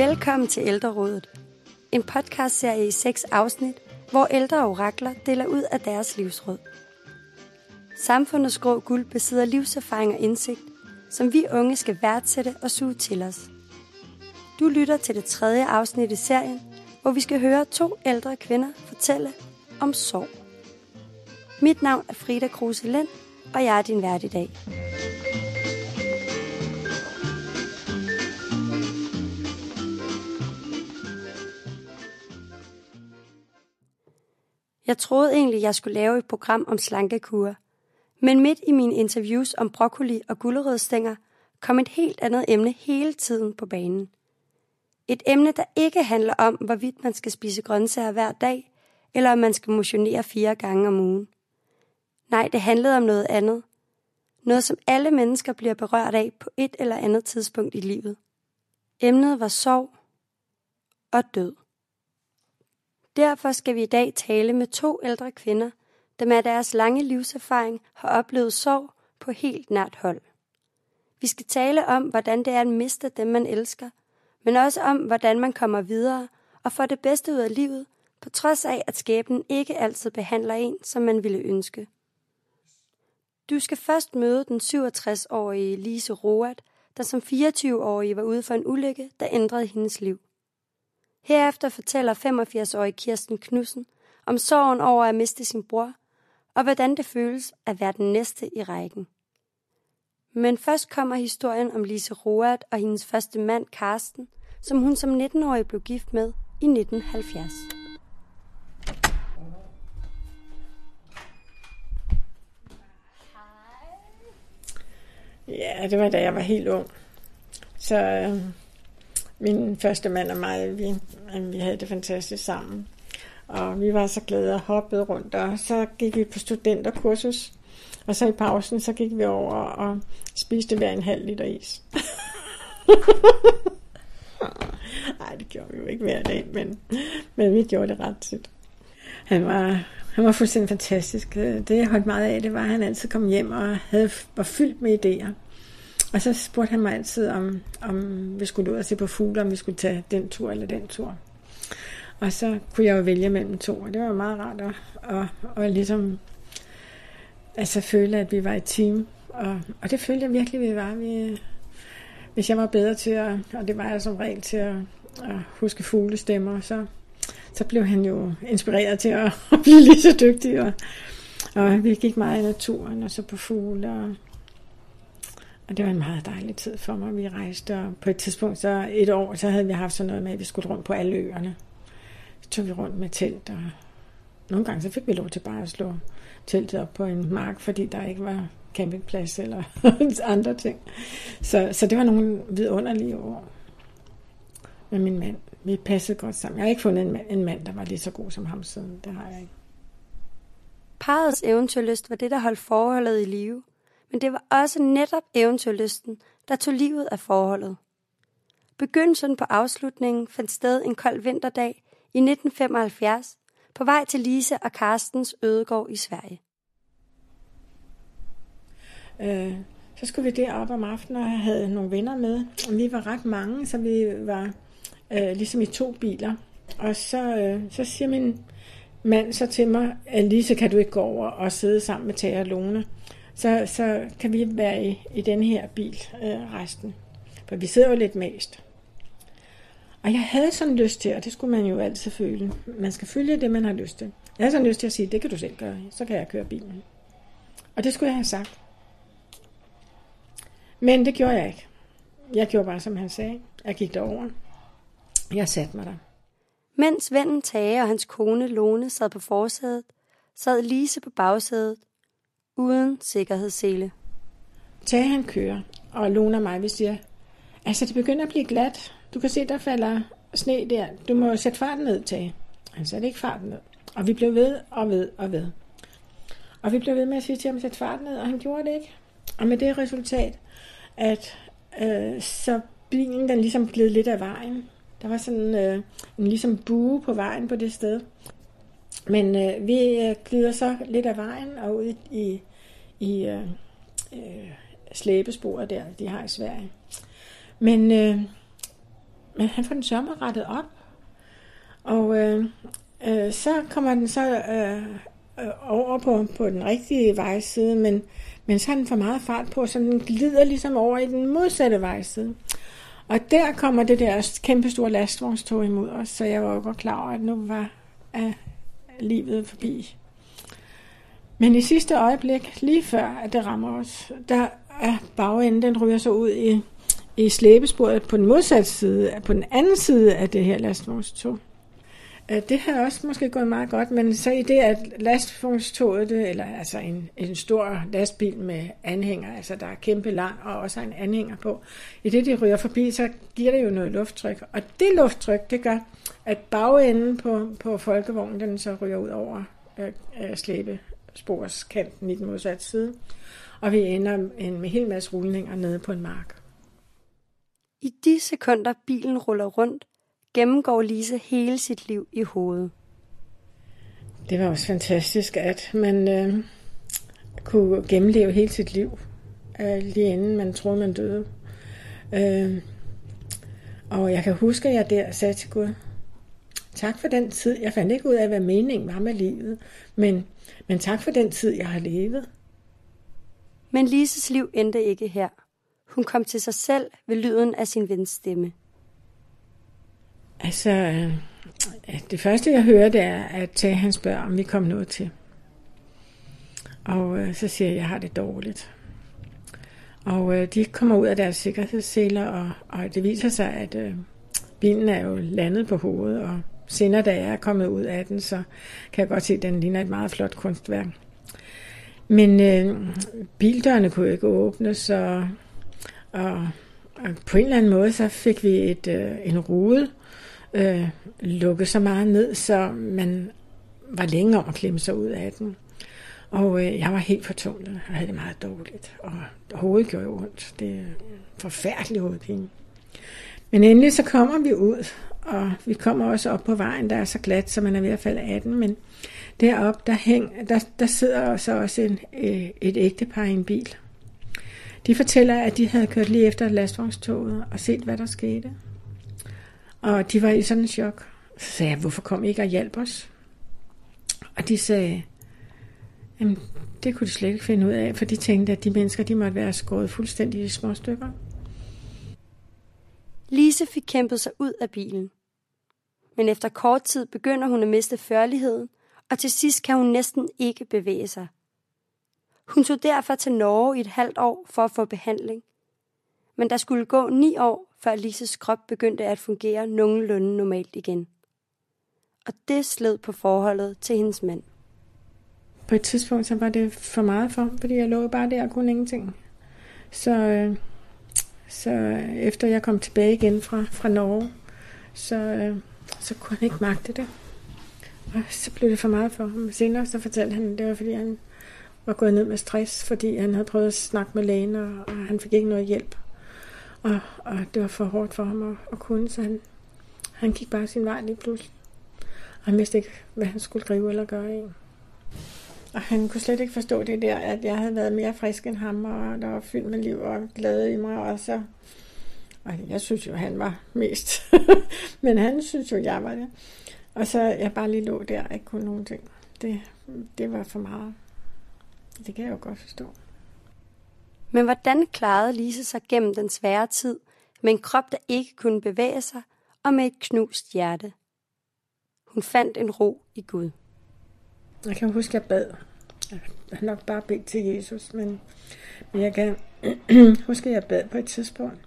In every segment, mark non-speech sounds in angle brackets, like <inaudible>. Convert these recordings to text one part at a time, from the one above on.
Velkommen til Ældrerådet. En podcastserie i seks afsnit, hvor ældre orakler deler ud af deres livsråd. Samfundets grå guld besidder livserfaring og indsigt, som vi unge skal værdsætte og suge til os. Du lytter til det tredje afsnit i serien, hvor vi skal høre to ældre kvinder fortælle om sorg. Mit navn er Frida Kruse Lind, og jeg er din vært i dag. Jeg troede egentlig, jeg skulle lave et program om slankekur. Men midt i mine interviews om broccoli og gulerødstænger kom et helt andet emne hele tiden på banen. Et emne, der ikke handler om, hvorvidt man skal spise grøntsager hver dag, eller om man skal motionere fire gange om ugen. Nej, det handlede om noget andet. Noget, som alle mennesker bliver berørt af på et eller andet tidspunkt i livet. Emnet var sorg og død. Derfor skal vi i dag tale med to ældre kvinder, der med deres lange livserfaring har oplevet sorg på helt nært hold. Vi skal tale om, hvordan det er at miste dem, man elsker, men også om, hvordan man kommer videre og får det bedste ud af livet, på trods af, at skæbnen ikke altid behandler en, som man ville ønske. Du skal først møde den 67-årige Lise Roat, der som 24-årig var ude for en ulykke, der ændrede hendes liv. Herefter fortæller 85-årige Kirsten Knudsen om sorgen over at miste sin bror, og hvordan det føles at være den næste i rækken. Men først kommer historien om Lise Roat og hendes første mand, Karsten, som hun som 19-årig blev gift med i 1970. Ja, det var da jeg var helt ung. Så øh, min første mand og mig, vi, vi havde det fantastisk sammen. Og vi var så glade og hoppede rundt, og så gik vi på studenterkursus. Og så i pausen, så gik vi over og spiste hver en halv liter is. <laughs> Nej, det gjorde vi jo ikke hver dag, men, men vi gjorde det ret tit. Han var, han var fuldstændig fantastisk. Det, jeg holdt meget af, det var, at han altid kom hjem og havde, var fyldt med idéer. Og så spurgte han mig altid, om, om vi skulle ud og se på fugle, om vi skulle tage den tur eller den tur. Og så kunne jeg jo vælge mellem to, og det var meget rart at, at, at ligesom altså føle, at vi var et team. Og, og det følte jeg virkelig, vi var. Vi, hvis jeg var bedre til at, og det var jeg som regel til at, at huske fuglestemmer, så, så blev han jo inspireret til at, at <laughs> blive lige så dygtig. Og, og vi gik meget i naturen og så på fugle. Og, og det var en meget dejlig tid for mig. Vi rejste, og på et tidspunkt, så et år, så havde vi haft sådan noget med, at vi skulle rundt på alle øerne. Så tog vi rundt med telt, og nogle gange så fik vi lov til bare at slå teltet op på en mark, fordi der ikke var campingplads eller <laughs> andre ting. Så, så det var nogle vidunderlige år med min mand. Vi passede godt sammen. Jeg har ikke fundet en mand, en mand, der var lige så god som ham siden. Det har jeg ikke. Parets eventyrlyst var det, der holdt forholdet i live. Men det var også netop eventyrlysten, der tog livet af forholdet. Begyndelsen på afslutningen fandt sted en kold vinterdag i 1975 på vej til Lise og Carstens ødegård i Sverige. Øh, så skulle vi derop om aftenen og havde nogle venner med. Og vi var ret mange, så vi var øh, ligesom i to biler. Og så, øh, så siger min mand så til mig, Lise, kan du ikke gå over og sidde sammen med Tage og Lone? Så, så kan vi være i, i den her bil øh, resten. For vi sidder jo lidt mest. Og jeg havde sådan lyst til, og det skulle man jo altid føle. Man skal følge det, man har lyst til. Jeg havde sådan lyst til at sige, det kan du selv gøre, så kan jeg køre bilen. Og det skulle jeg have sagt. Men det gjorde jeg ikke. Jeg gjorde bare, som han sagde. Jeg gik derover. Jeg satte mig der. Mens vennen Tage og hans kone Lone sad på forsædet, sad Lise på bagsædet, uden sikkerhedssele. Tag han kører, og Lone og mig, vi siger, altså det begynder at blive glat. Du kan se, der falder sne der. Du må sætte farten ned, Tage. Han satte ikke farten ned. Og vi blev ved og ved og ved. Og vi blev ved med at sige til ham at sætte farten ned, og han gjorde det ikke. Og med det resultat, at øh, så bilen den ligesom gled lidt af vejen. Der var sådan øh, en ligesom bue på vejen på det sted. Men øh, vi øh, glider så lidt af vejen og ud i, i øh, øh, slæbesporet der, de har i Sverige. Men øh, men han får den sørme rettet op. Og øh, øh, så kommer den så øh, øh, over på, på den rigtige vejside, men, men så har den for meget fart på, så den glider ligesom over i den modsatte vejside. Og der kommer det der kæmpe store lastvognstog imod os, så jeg var jo godt klar over, at nu var uh, livet forbi. Men i sidste øjeblik, lige før at det rammer os, der er bagenden, den ryger sig ud i, i slæbesporet på den modsatte side, på den anden side af det her lastvognstog. Øh, det har også måske gået meget godt, men så i det, at lastvognstoget, eller altså en, en stor lastbil med anhænger, altså der er kæmpe lang og også en anhænger på, i det, de ryger forbi, så giver det jo noget lufttryk. Og det lufttryk, det gør, at bagenden på, på folkevognen, den så ryger ud over øh, øh, slæbesporskanten i den modsatte side. Og vi ender en, med en hel masse rullinger nede på en mark. I de sekunder bilen ruller rundt, gennemgår Lise hele sit liv i hovedet. Det var også fantastisk, at man øh, kunne gennemleve hele sit liv, øh, lige inden man troede, man døde. Øh, og jeg kan huske, at jeg der sagde til Gud, tak for den tid. Jeg fandt ikke ud af, hvad meningen var med livet, men, men tak for den tid, jeg har levet. Men Lises liv endte ikke her. Hun kom til sig selv ved lyden af sin vens stemme. Altså, øh, det første jeg hører, det er, at tage han spørger, om vi kom noget til. Og øh, så siger jeg, at jeg har det dårligt. Og øh, de kommer ud af deres sikkerhedsseler, og, og det viser sig, at øh, bilen er jo landet på hovedet, og senere da jeg er kommet ud af den, så kan jeg godt se, at den ligner et meget flot kunstværk. Men øh, bildørene kunne ikke åbnes, så, og, og på en eller anden måde, så fik vi et, øh, en rude, øh, lukke så meget ned, så man var længe om at klemme sig ud af den. Og øh, jeg var helt fortumlet og havde det meget dårligt. Og hovedet gjorde jo ondt. Det er forfærdelig hovedpine. Men endelig så kommer vi ud, og vi kommer også op på vejen, der er så glat, så man er ved at falde af den. Men deroppe, der, hæng, der, der sidder så også en, øh, et ægtepar i en bil. De fortæller, at de havde kørt lige efter lastvognstoget og set, hvad der skete. Og de var i sådan en chok. Så sagde jeg, hvorfor kom I ikke og hjalp os? Og de sagde, jamen, det kunne de slet ikke finde ud af, for de tænkte, at de mennesker, de måtte være skåret fuldstændig i små stykker. Lise fik kæmpet sig ud af bilen. Men efter kort tid begynder hun at miste førligheden, og til sidst kan hun næsten ikke bevæge sig. Hun tog derfor til Norge i et halvt år for at få behandling. Men der skulle gå ni år, før Lises krop begyndte at fungere nogenlunde normalt igen. Og det sled på forholdet til hendes mand. På et tidspunkt så var det for meget for ham, fordi jeg lå bare der og kunne ingenting. Så, øh, så efter jeg kom tilbage igen fra, fra Norge, så, øh, så kunne han ikke magte det. Og så blev det for meget for ham. Senere så fortalte han, at det var fordi han var gået ned med stress, fordi han havde prøvet at snakke med lægen, og, og han fik ikke noget hjælp. Og, og det var for hårdt for ham at, at kunne, så han, han gik bare sin vej lige pludselig. Og han vidste ikke, hvad han skulle drive eller gøre i. Og han kunne slet ikke forstå det der, at jeg havde været mere frisk end ham, og der var fyldt med liv og glæde i mig. Og, så, og jeg synes jo, han var mest. <laughs> Men han synes jo, jeg var det. Og så jeg bare lige lå der og ikke kunne nogen ting. Det, det var for meget. Det kan jeg jo godt forstå. Men hvordan klarede Lise sig gennem den svære tid med en krop, der ikke kunne bevæge sig, og med et knust hjerte? Hun fandt en ro i Gud. Jeg kan huske, at jeg bad. Jeg har nok bare bedt til Jesus, men, men jeg kan <clears throat> huske, at jeg bad på et tidspunkt.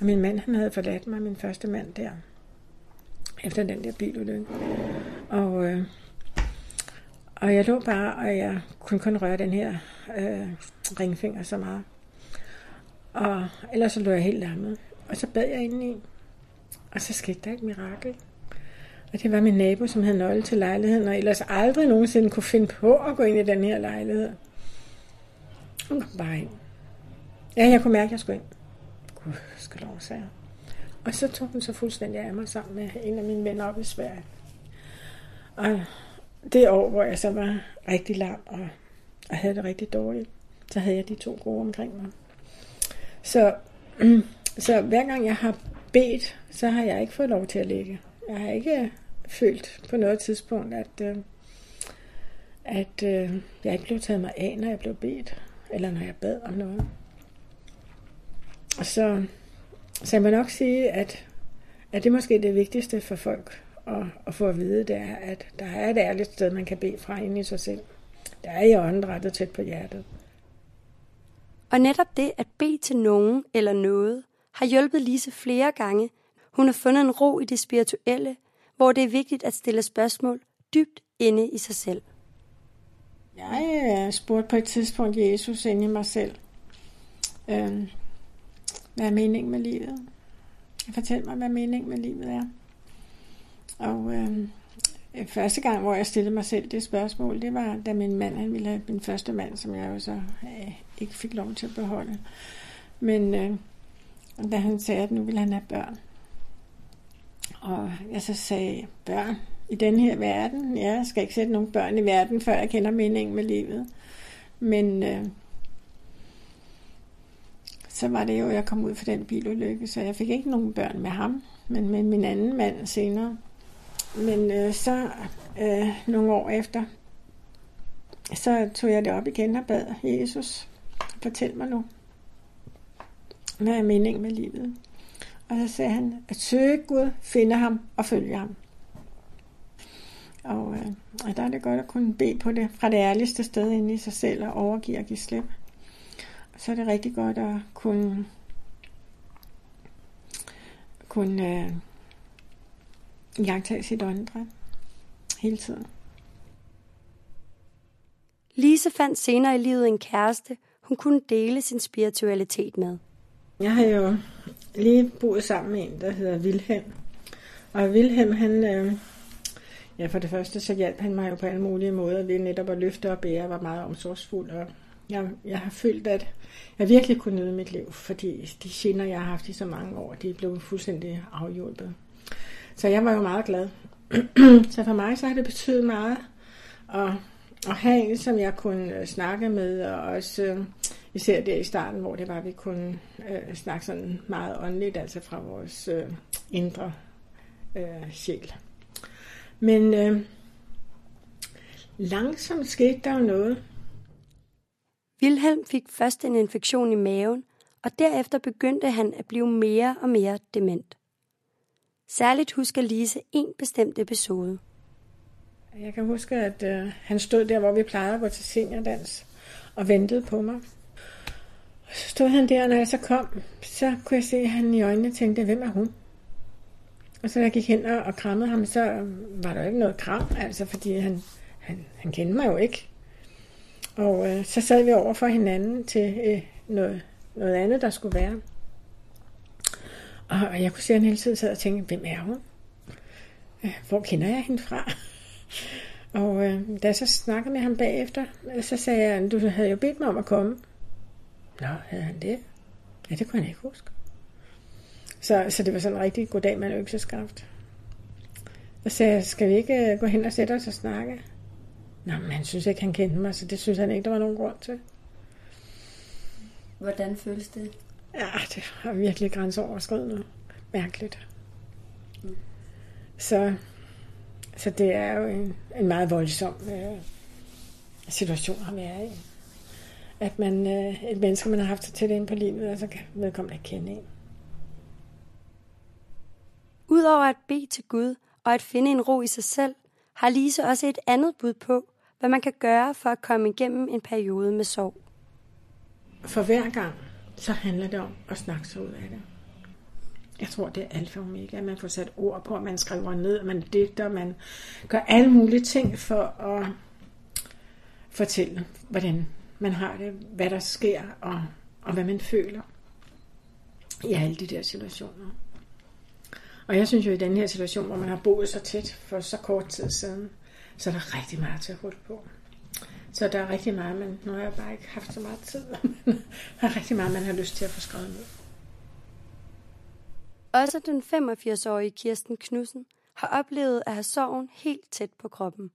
Og min mand, han havde forladt mig, min første mand der, efter den der bilulykke. Og, øh, og jeg lå bare, og jeg kunne kun røre den her øh, ringfinger så meget. Og ellers så lå jeg helt lammet. Og så bad jeg indeni. Og så skete der et mirakel. Og det var min nabo, som havde nøgle til lejligheden, og ellers aldrig nogensinde kunne finde på at gå ind i den her lejlighed. Hun kom bare ind. Ja, jeg kunne mærke, at jeg skulle ind. Gud, skal lov, sagde jeg. Og så tog hun så fuldstændig af mig sammen med en af mine venner op i Sverige. Og det år, hvor jeg så var rigtig lam og, og havde det rigtig dårligt, så havde jeg de to gode omkring mig. Så, <clears throat> så hver gang jeg har bedt, så har jeg ikke fået lov til at ligge. Jeg har ikke øh, følt på noget tidspunkt, at, øh, at øh, jeg ikke blev taget mig af, når jeg blev bedt, eller når jeg bad om noget. Så, så jeg må nok sige, at, at det er måske det vigtigste for folk at, at få at vide, det er, at der er et ærligt sted, man kan bede fra inde i sig selv. Der er i åndedrættet tæt på hjertet. Og netop det at bede til nogen eller noget, har hjulpet Lise flere gange. Hun har fundet en ro i det spirituelle, hvor det er vigtigt at stille spørgsmål dybt inde i sig selv. Jeg øh, spurgte på et tidspunkt Jesus inde i mig selv, øh, hvad er meningen med livet? Fortæl mig, hvad meningen med livet er. Og øhm, øh, første gang, hvor jeg stillede mig selv det spørgsmål, det var, da min mand, han ville have min første mand, som jeg jo så øh, ikke fik lov til at beholde. Men øh, da han sagde, at nu ville han have børn. Og jeg så sagde, børn i den her verden? Ja, jeg skal ikke sætte nogen børn i verden, før jeg kender meningen med livet. Men øh, så var det jo, jeg kom ud for den bilulykke, så jeg fik ikke nogen børn med ham, men med min anden mand senere. Men øh, så øh, nogle år efter, så tog jeg det op igen og bad Jesus, fortæl mig nu, hvad er meningen med livet? Og så sagde han, at søge Gud, finde ham og følge ham. Og, øh, og der er det godt at kunne bede på det fra det ærligste sted inde i sig selv og overgive og give slip. Og så er det rigtig godt at kunne, kunne øh, jagtage sit åndedræt hele tiden. Lise fandt senere i livet en kæreste, hun kunne dele sin spiritualitet med. Jeg har jo lige boet sammen med en, der hedder Vilhelm. Og Vilhelm, han, øh, ja for det første, så hjalp han mig jo på alle mulige måder ved netop at løfte og bære, var meget omsorgsfuld. Og jeg, jeg har følt, at jeg virkelig kunne nyde mit liv, fordi de gener, jeg har haft i så mange år, de blev fuldstændig afhjulpet. Så jeg var jo meget glad. <clears throat> så for mig så har det betydet meget at, at have en, som jeg kunne øh, snakke med, og også øh, især der i starten, hvor det var, at vi kunne øh, snakke sådan meget åndeligt, altså fra vores øh, indre øh, sjæl. Men øh, langsomt skete der jo noget. Wilhelm fik først en infektion i maven, og derefter begyndte han at blive mere og mere dement. Særligt husker Lise en bestemt episode. Jeg kan huske, at øh, han stod der, hvor vi plejede at gå til seniordans, og ventede på mig. Og så stod han der, og når jeg så kom, så kunne jeg se, at han i øjnene tænkte, hvem er hun? Og så da jeg gik hen og, og krammede ham, så øh, var der ikke noget kram, altså fordi han, han, han kendte mig jo ikke. Og øh, så sad vi over for hinanden til øh, noget, noget andet, der skulle være. Og jeg kunne se, at han hele tiden sad og tænkte, hvem er hun? Øh, hvor kender jeg hende fra? Og øh, da jeg så snakkede med ham bagefter, så sagde jeg, du havde jo bedt mig om at komme. Nå, havde han det? Ja, det kunne han ikke huske. Så, så det var sådan en rigtig god dag med en økseskaft. Så sagde jeg, skal vi ikke øh, gå hen og sætte os og snakke? Nå, men han synes ikke, han kendte mig, så det synes han ikke, der var nogen grund til. Hvordan føles det? Ja, det var virkelig grænseoverskridende. Mærkeligt. Mm. Så, så det er jo en, en meget voldsom øh, situation at være i. At man, øh, et menneske, man har haft så tæt ind på livet, og så kan vedkommende ikke kende en. Udover at bede til Gud og at finde en ro i sig selv, har Lise også et andet bud på, hvad man kan gøre for at komme igennem en periode med sorg. For hver gang, så handler det om at snakke sig ud af det. Jeg tror, det er alfa og omega, at man får sat ord på, at man skriver ned, at man digter, man gør alle mulige ting for at fortælle, hvordan man har det, hvad der sker, og, og hvad man føler i alle de der situationer. Og jeg synes jo, i den her situation, hvor man har boet så tæt for så kort tid siden, så er der rigtig meget til at holde på. Så der er rigtig meget, men nu har jeg bare ikke haft så meget tid. <laughs> der er rigtig meget, man har lyst til at få skrevet ned. Også den 85-årige Kirsten Knudsen har oplevet at have sorgen helt tæt på kroppen.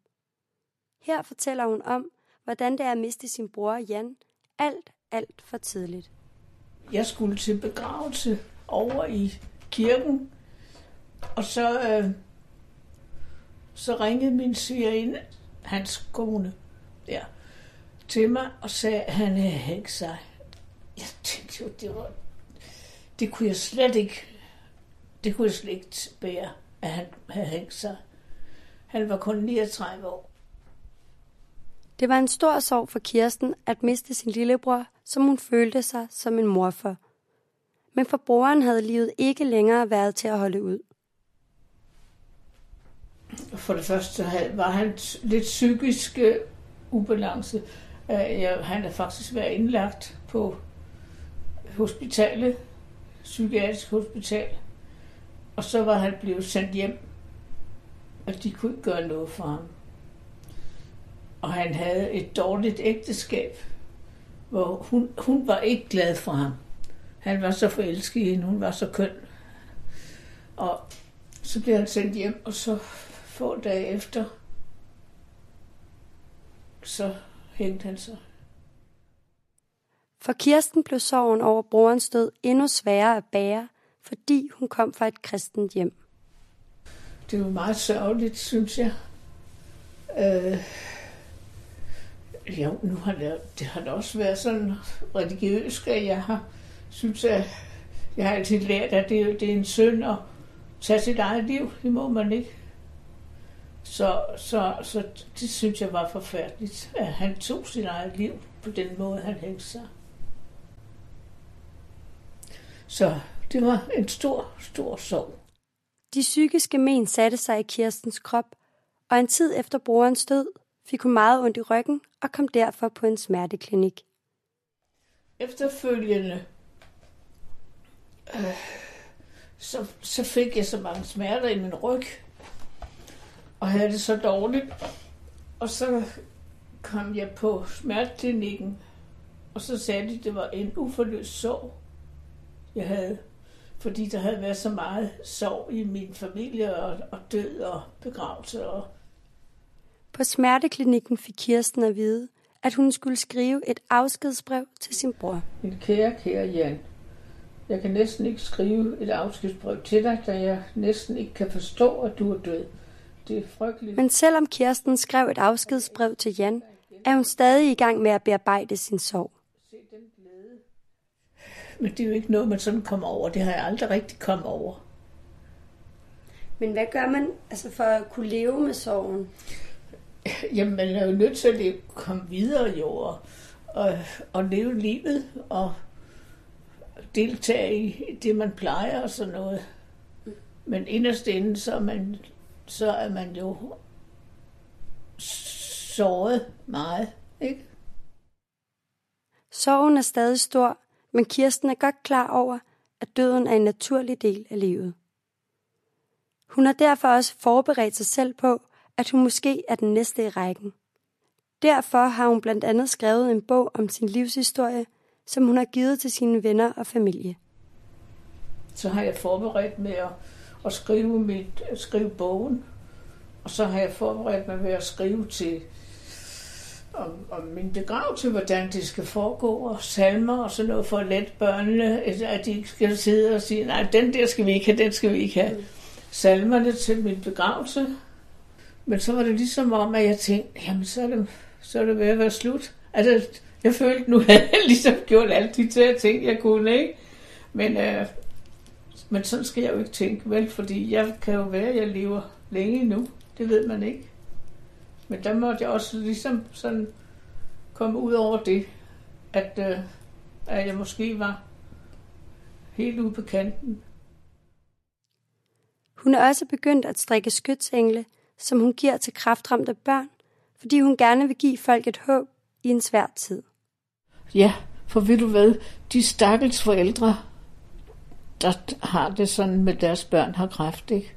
Her fortæller hun om, hvordan det er at miste sin bror Jan alt, alt for tidligt. Jeg skulle til begravelse over i kirken, og så, øh, så ringede min svigerinde, hans kone, ja, til mig og sagde, at han havde hængt sig. Jeg tænkte jo, det var, det kunne jeg slet ikke, det kunne jeg slet ikke bære, at han havde hængt sig. Han var kun 39 år. Det var en stor sorg for Kirsten at miste sin lillebror, som hun følte sig som en mor for. Men for broren havde livet ikke længere været til at holde ud. For det første var han lidt psykisk øh, ubalance. Han er faktisk været indlagt på hospitalet, psykiatrisk hospital, og så var han blevet sendt hjem, og de kunne ikke gøre noget for ham. Og han havde et dårligt ægteskab, hvor hun, hun var ikke glad for ham. Han var så forelsket i hende, hun var så køn. Og så blev han sendt hjem, og så få dage efter, så hængte han sig. For Kirsten blev sorgen over brorens død endnu sværere at bære, fordi hun kom fra et kristent hjem. Det var meget sørgeligt, synes jeg. Øh, jo, nu har det, det har da også været sådan religiøst, at jeg har synes, at jeg har altid lært, at det, det er en synd at tage sit eget liv. Det må man ikke. Så, så, så det synes jeg var forfærdeligt, at han tog sit eget liv på den måde, han hængte sig. Så det var en stor, stor sorg. De psykiske men satte sig i Kirstens krop, og en tid efter brorens død fik hun meget ondt i ryggen og kom derfor på en smerteklinik. Efterfølgende øh, så, så fik jeg så mange smerter i min ryg, og havde det så dårligt. Og så kom jeg på smerteklinikken, og så sagde de, at det var en uforløst sorg, jeg havde. Fordi der havde været så meget sorg i min familie, og, og død og begravelse. Og... På smerteklinikken fik Kirsten at vide, at hun skulle skrive et afskedsbrev til sin bror. Min kære, kære Jan, jeg kan næsten ikke skrive et afskedsbrev til dig, da jeg næsten ikke kan forstå, at du er død. Det er frygteligt. Men selvom Kirsten skrev et afskedsbrev til Jan, er hun stadig i gang med at bearbejde sin sorg. Men det er jo ikke noget, man sådan kommer over. Det har jeg aldrig rigtig kommet over. Men hvad gør man altså for at kunne leve med sorgen? Jamen, man er jo nødt til at komme videre jo, og, og, og leve livet, og deltage i det, man plejer og sådan noget. Men inderst inde, så er man, så er man jo såret meget, ikke? Sorgen er stadig stor, men Kirsten er godt klar over, at døden er en naturlig del af livet. Hun har derfor også forberedt sig selv på, at hun måske er den næste i rækken. Derfor har hun blandt andet skrevet en bog om sin livshistorie, som hun har givet til sine venner og familie. Så har jeg forberedt med at, at skrive, mit, at skrive bogen, og så har jeg forberedt mig med at skrive til om, om min begravelse, hvordan det skal foregå, og salmer og sådan noget for at lette børnene, at de ikke skal sidde og sige, nej, den der skal vi ikke have, den skal vi ikke have. Salmerne til min begravelse. Men så var det ligesom om, at jeg tænkte, jamen så er det, så er det ved at være slut. Altså, jeg følte, nu havde jeg ligesom gjort alle de der ting, jeg kunne, ikke? Men, øh, men sådan skal jeg jo ikke tænke, vel? Fordi jeg kan jo være, at jeg lever længe nu. Det ved man ikke. Men der måtte jeg også ligesom sådan komme ud over det, at, øh, at jeg måske var helt ude på kanten. Hun er også begyndt at strikke skytsengle, som hun giver til kraftramte børn, fordi hun gerne vil give folk et håb i en svær tid. Ja, for ved du hvad, de stakkels forældre, der har det sådan med deres børn har kræft, ikke?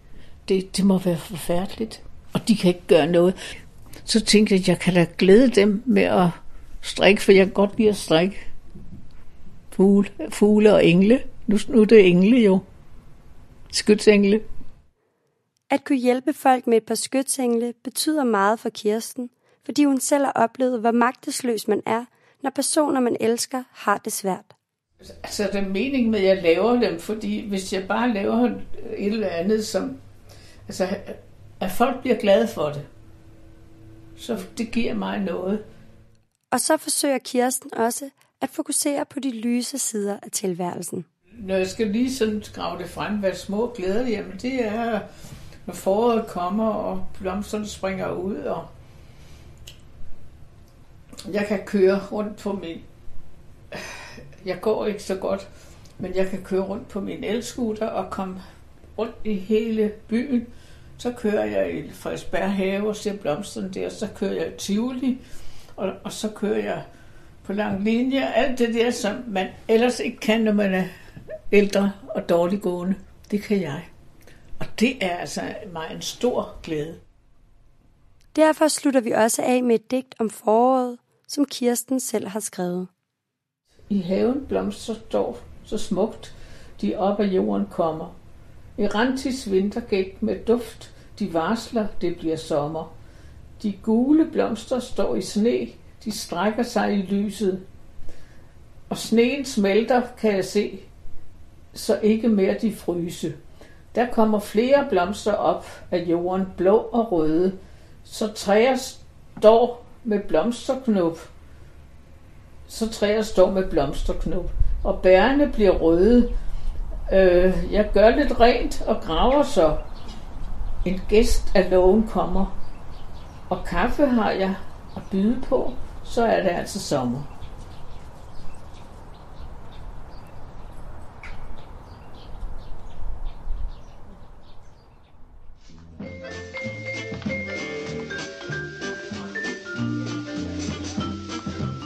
Det, det må være forfærdeligt, og de kan ikke gøre noget. Så tænkte jeg, at jeg kan da glæde dem med at strikke, for jeg kan godt lide at strikke fugle, fugle og engle. Nu, nu er det engle jo. Skytsengle. At kunne hjælpe folk med et par skytsengle betyder meget for Kirsten, fordi hun selv har oplevet, hvor magtesløs man er, når personer, man elsker, har det svært. Altså, det er meningen med, at jeg laver dem, fordi hvis jeg bare laver et eller andet, som... Altså, at folk bliver glade for det, så det giver mig noget. Og så forsøger Kirsten også at fokusere på de lyse sider af tilværelsen. Når jeg skal lige sådan grave det frem, hvad små glæder, jamen det er, når foråret kommer, og blomsterne springer ud, og jeg kan køre rundt på min... Jeg går ikke så godt, men jeg kan køre rundt på min elskuter og komme rundt i hele byen. Så kører jeg i Frederiksberg Have og ser blomsterne der, så kører jeg i Tivoli, og, og så kører jeg på lang linje. Alt det der, som man ellers ikke kan, når man er ældre og dårligt gående, det kan jeg. Og det er altså mig en stor glæde. Derfor slutter vi også af med et digt om foråret, som Kirsten selv har skrevet. I haven blomster står så smukt, de op af jorden kommer. Erantis vintergæk med duft, de varsler, det bliver sommer. De gule blomster står i sne, de strækker sig i lyset. Og sneen smelter, kan jeg se, så ikke mere de fryse. Der kommer flere blomster op af jorden, blå og røde, så træer står med blomsterknop. Så træer står med blomsterknop, og bærene bliver røde. Øh, jeg gør lidt rent og graver så. En gæst af loven kommer, og kaffe har jeg at byde på, så er det altså sommer.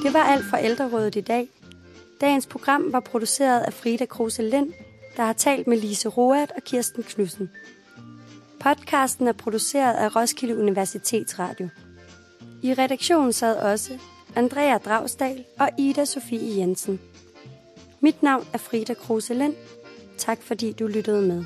Det var alt fra Ældrerådet i dag. Dagens program var produceret af Frida Kruse Lind, der har talt med Lise Roat og Kirsten Knudsen. Podcasten er produceret af Roskilde Universitetsradio. I redaktionen sad også Andrea Dragsdal og Ida Sofie Jensen. Mit navn er Frida Kruse Lind. Tak fordi du lyttede med.